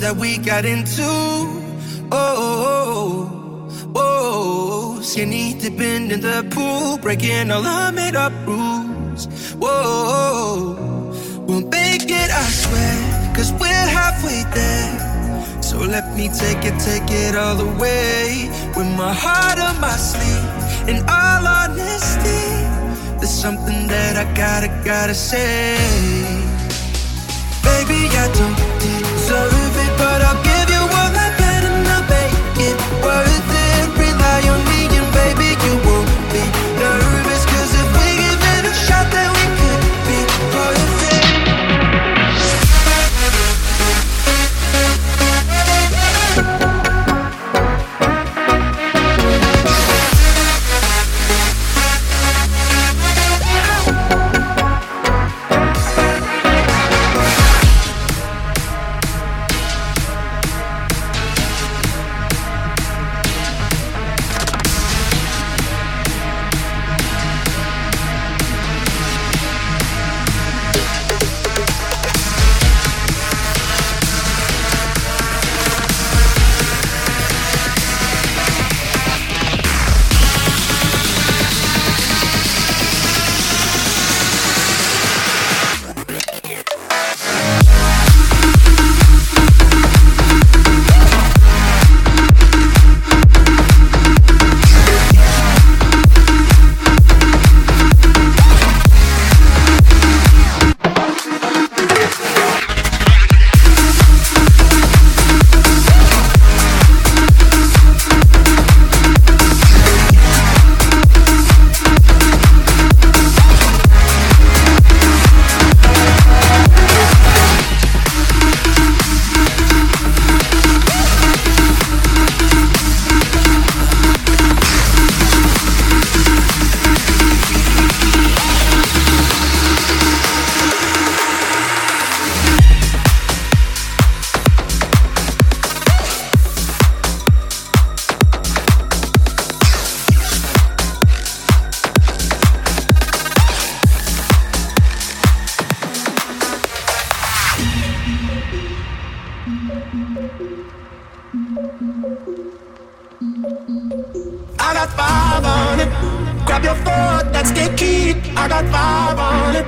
that we got into. Oh, oh, oh, oh, oh. skinny dipping in the pool, breaking all our made up rules. Whoa, oh, oh, we'll make it, I swear, cause we're halfway there. So let me take it, take it all the way. With my heart on my sleeve, in all honesty, there's something that I gotta, gotta say. Baby, I don't deserve but I'll give you all I got and I'll make it worth it. I got five on it. Grab your four, that's the key. I got five on it.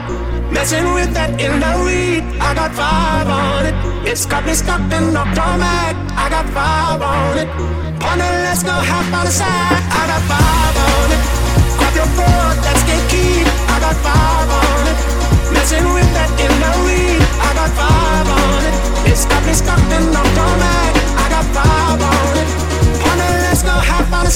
Messing with that in the weed. I got five on it. It's got me stuck in automatic. I got five on it. Partner, let's go half by the side. I got five on it. Grab your four, that's the key. I got five on it. Messing with that in the weed. I got five on it. It's got me stuck in automatic. I got five on it. Partner, let's go half by the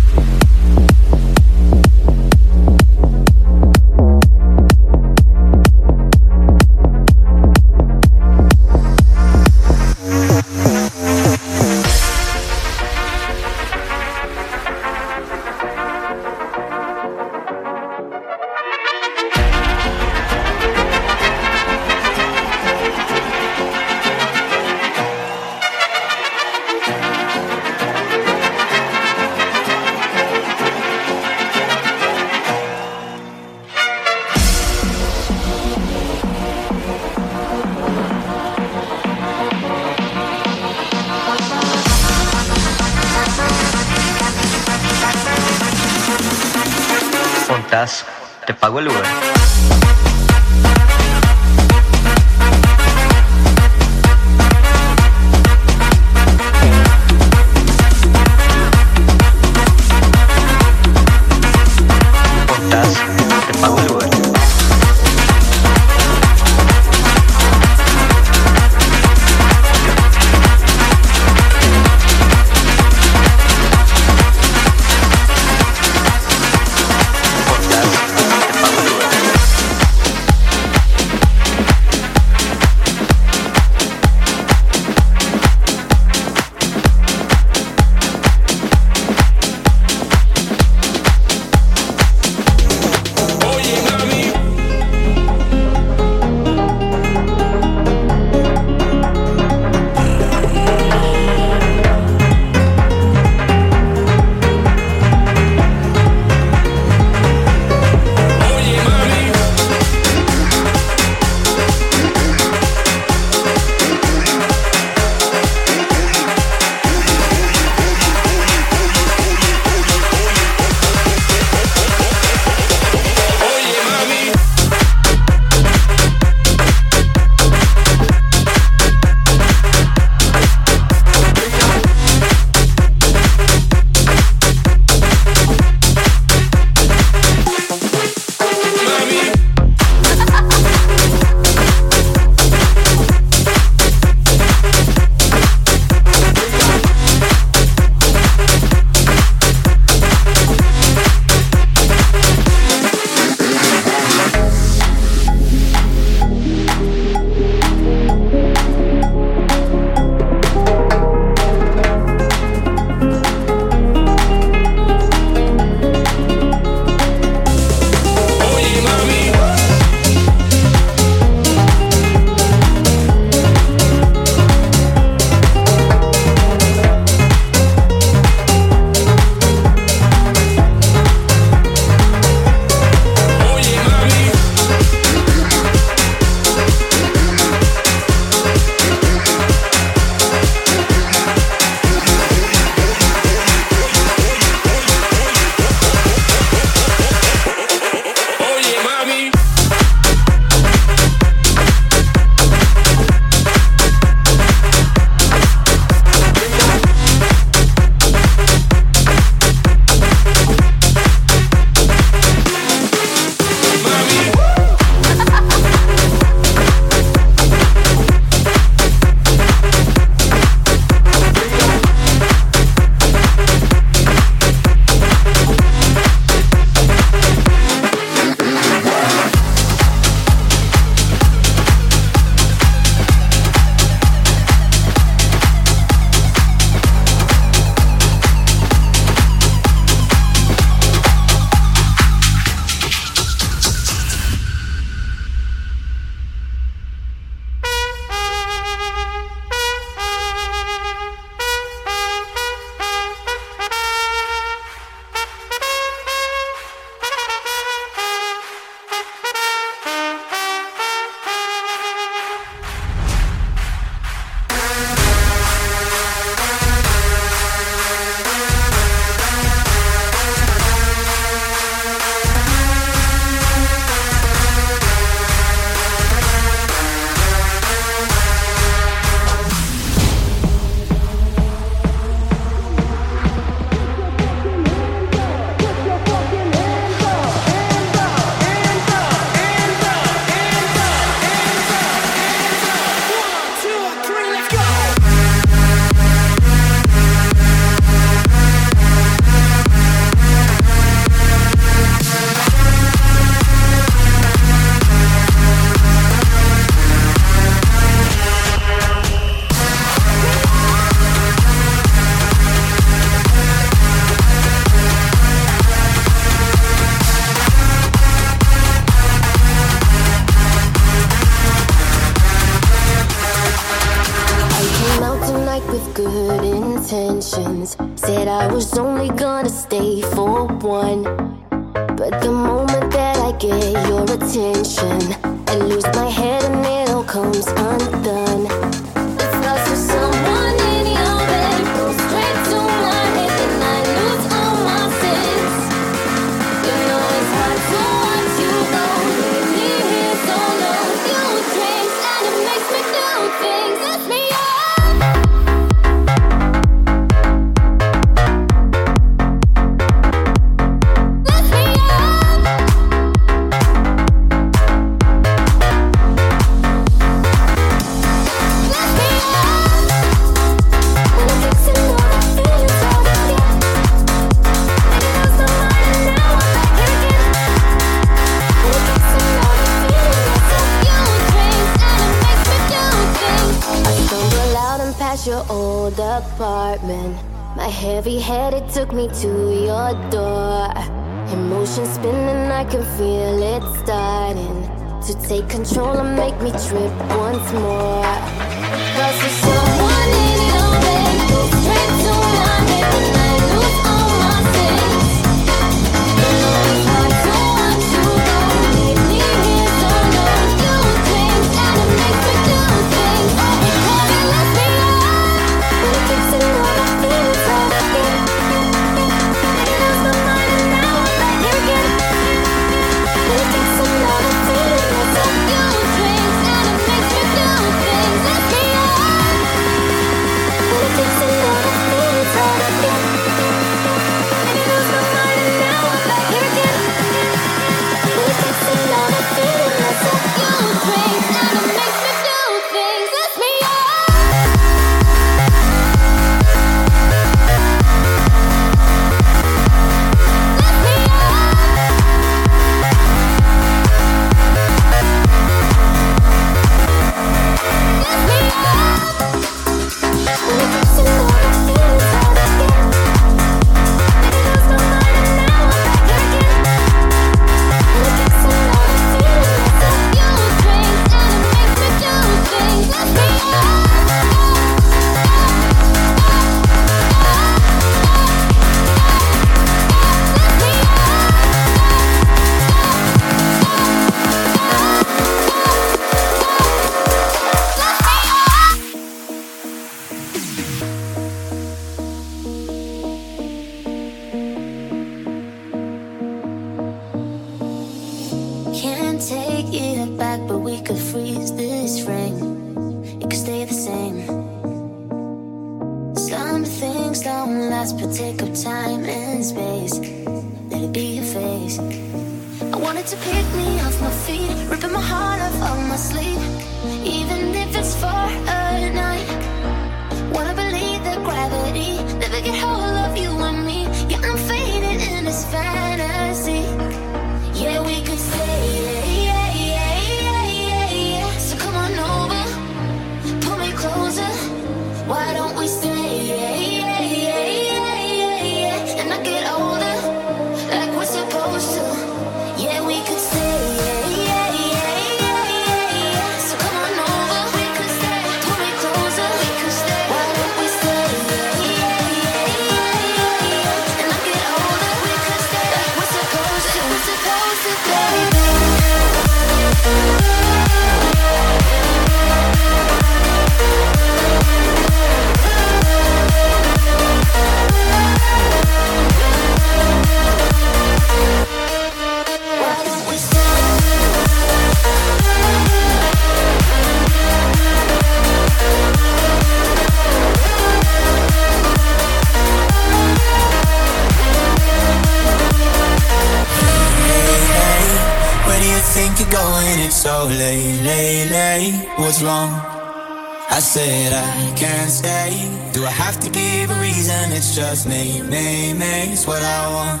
I said I can't stay. Do I have to give a reason? It's just me, me, me. It's what I want.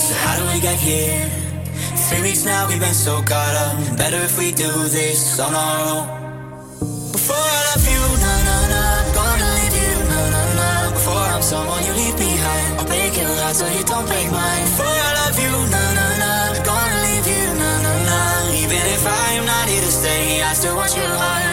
So how do we get here? Three weeks now we've been so caught up. Better if we do this on our own. Before I love you, na na na, gonna leave you, na na na. Before I'm someone you leave behind, I'll break your heart so you don't break mine. Before I love you, na na na, gonna leave you, na na na. Even if I am not here to stay, I still want your heart.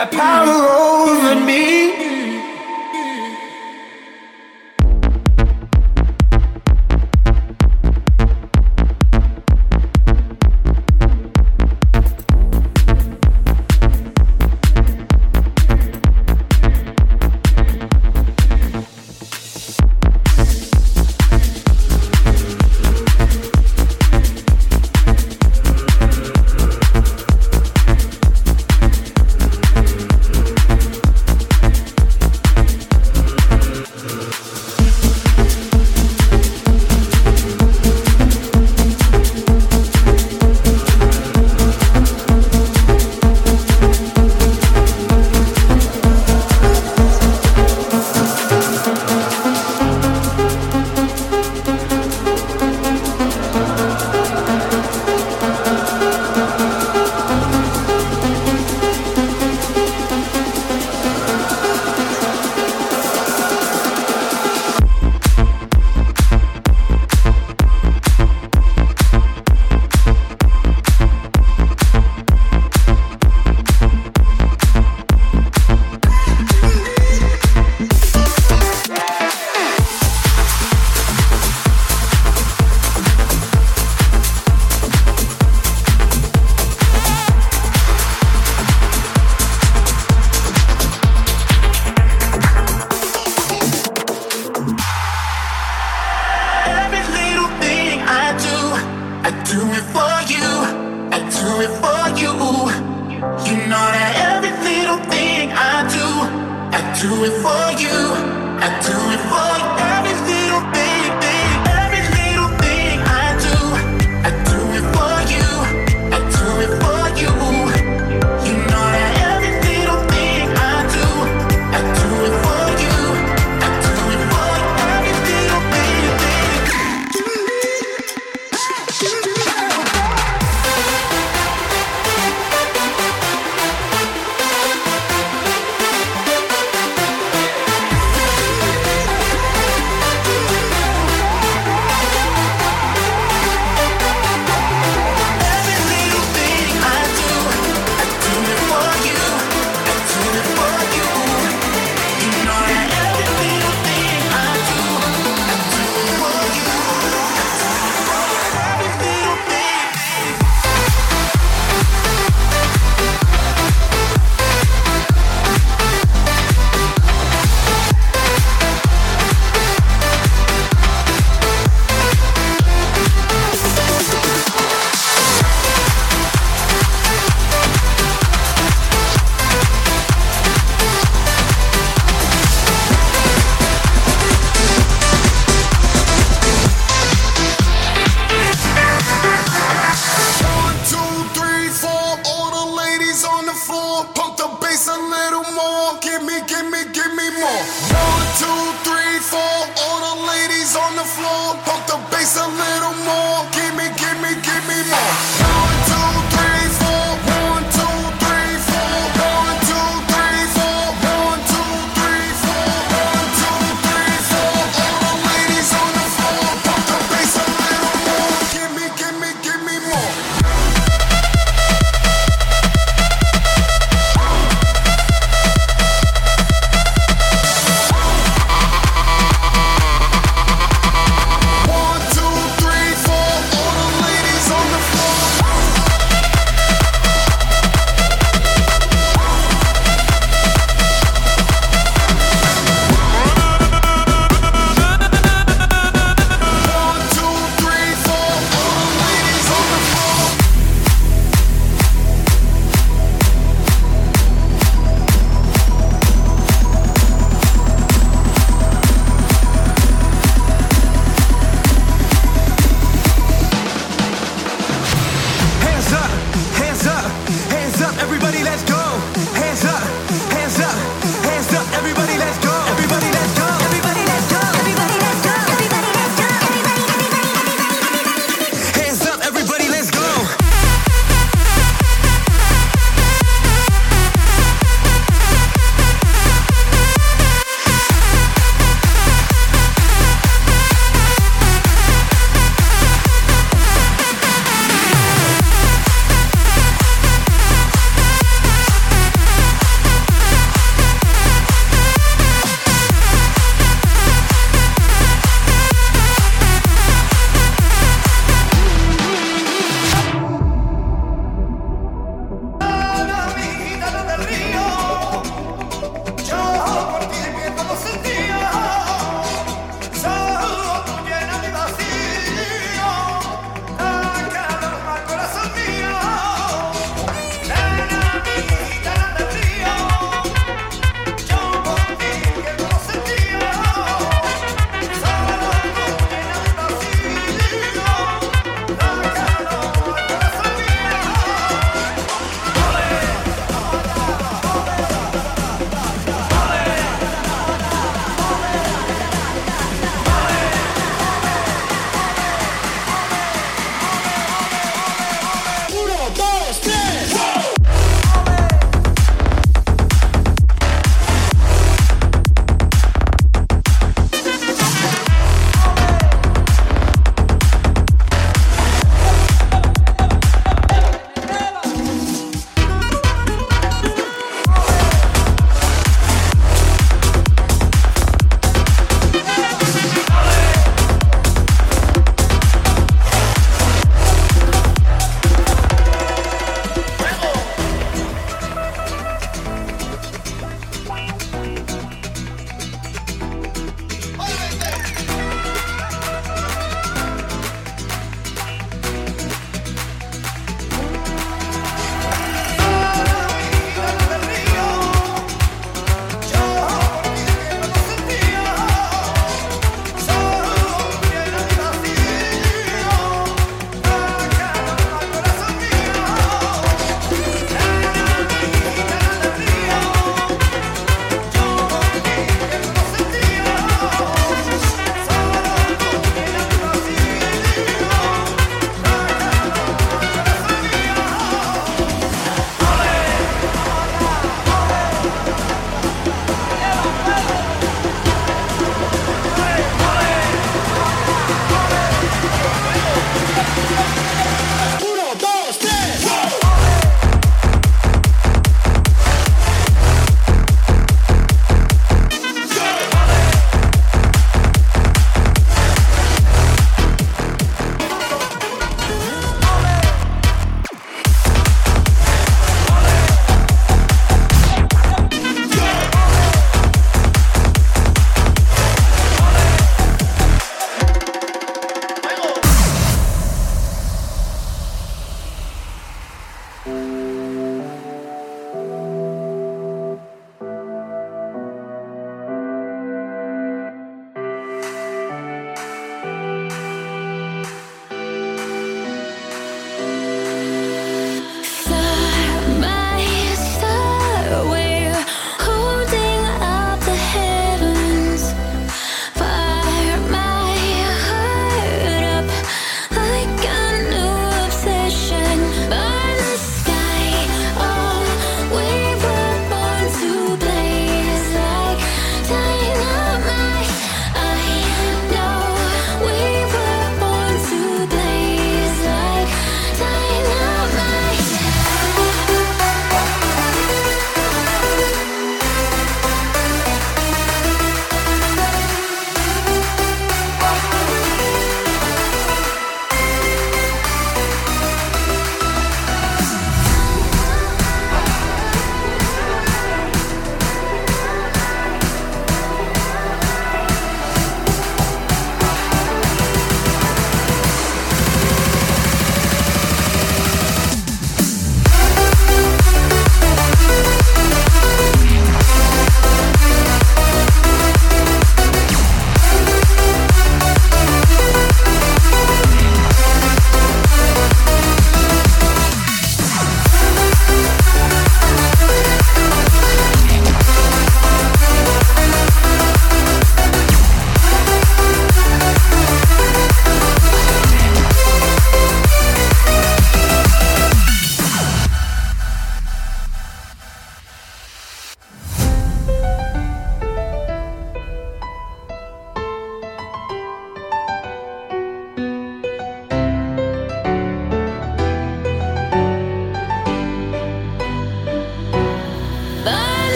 That power over me.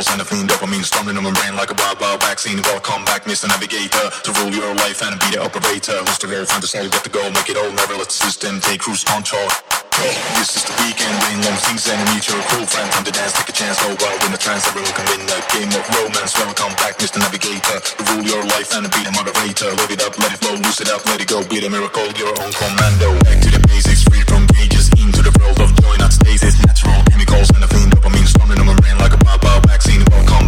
Clean dopamine storming on my brain like a wild, wild vaccine. Welcome back, Mr. Navigator, to rule your life and be the operator. Who's the goal, find the soul, get the goal, make it all, never let the system take cruise control. This is the weekend, rain long things and meet your cool friend from the dance, take a chance, oh wild in the trance, everyone can win the game of romance. Welcome back, Mr. Navigator, to rule your life and be the moderator. Live it up, let it flow, loose it up, let it go, be the miracle, your own commando. Back to the basics, free from cages, into the world of joy, not stasis. Natural chemicals and a clean dopamine storming on my vaccine. Back,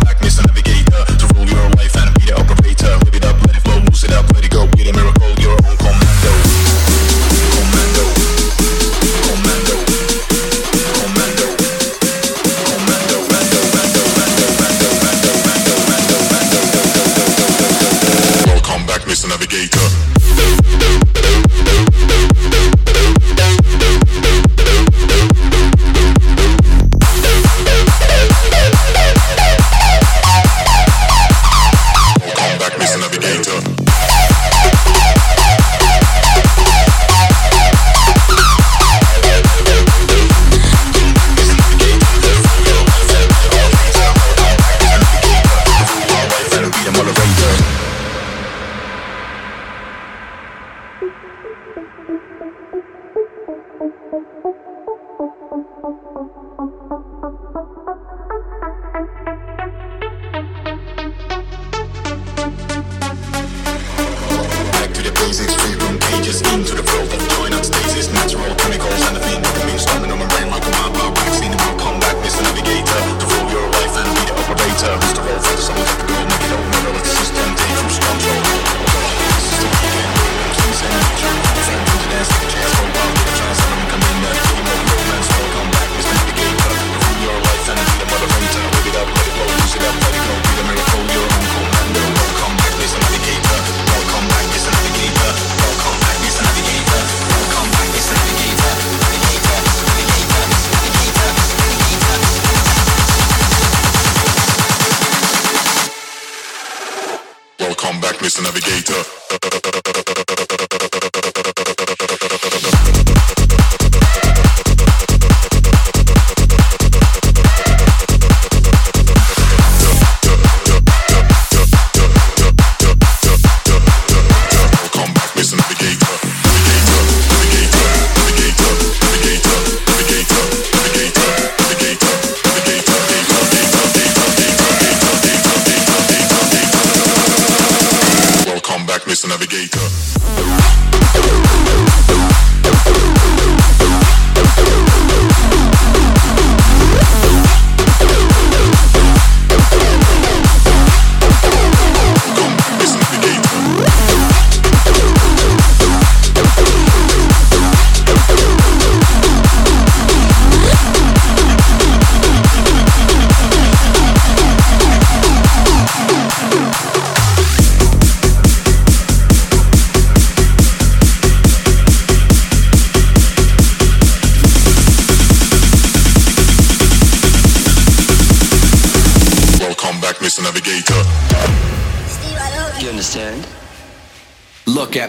Navigator.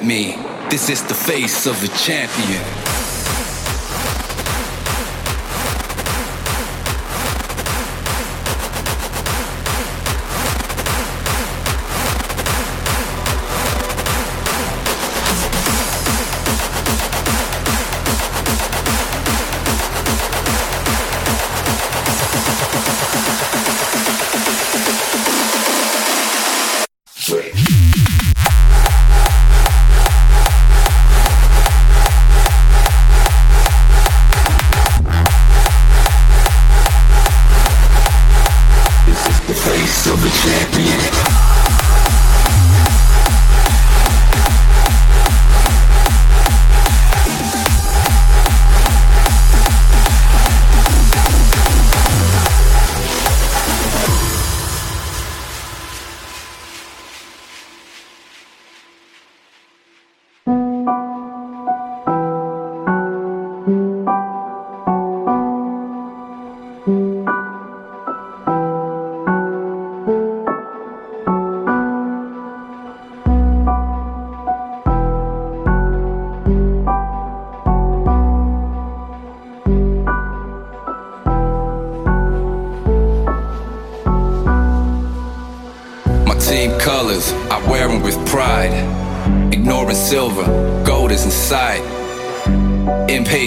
Me. This is the face of a champion.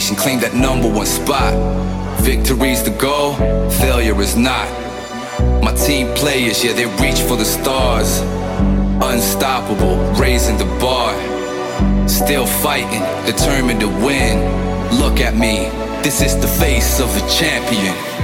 Impatient, claim that number one spot. Victory's the goal, failure is not. My team players, yeah, they reach for the stars. Unstoppable, raising the bar. Still fighting, determined to win. Look at me, this is the face of a champion.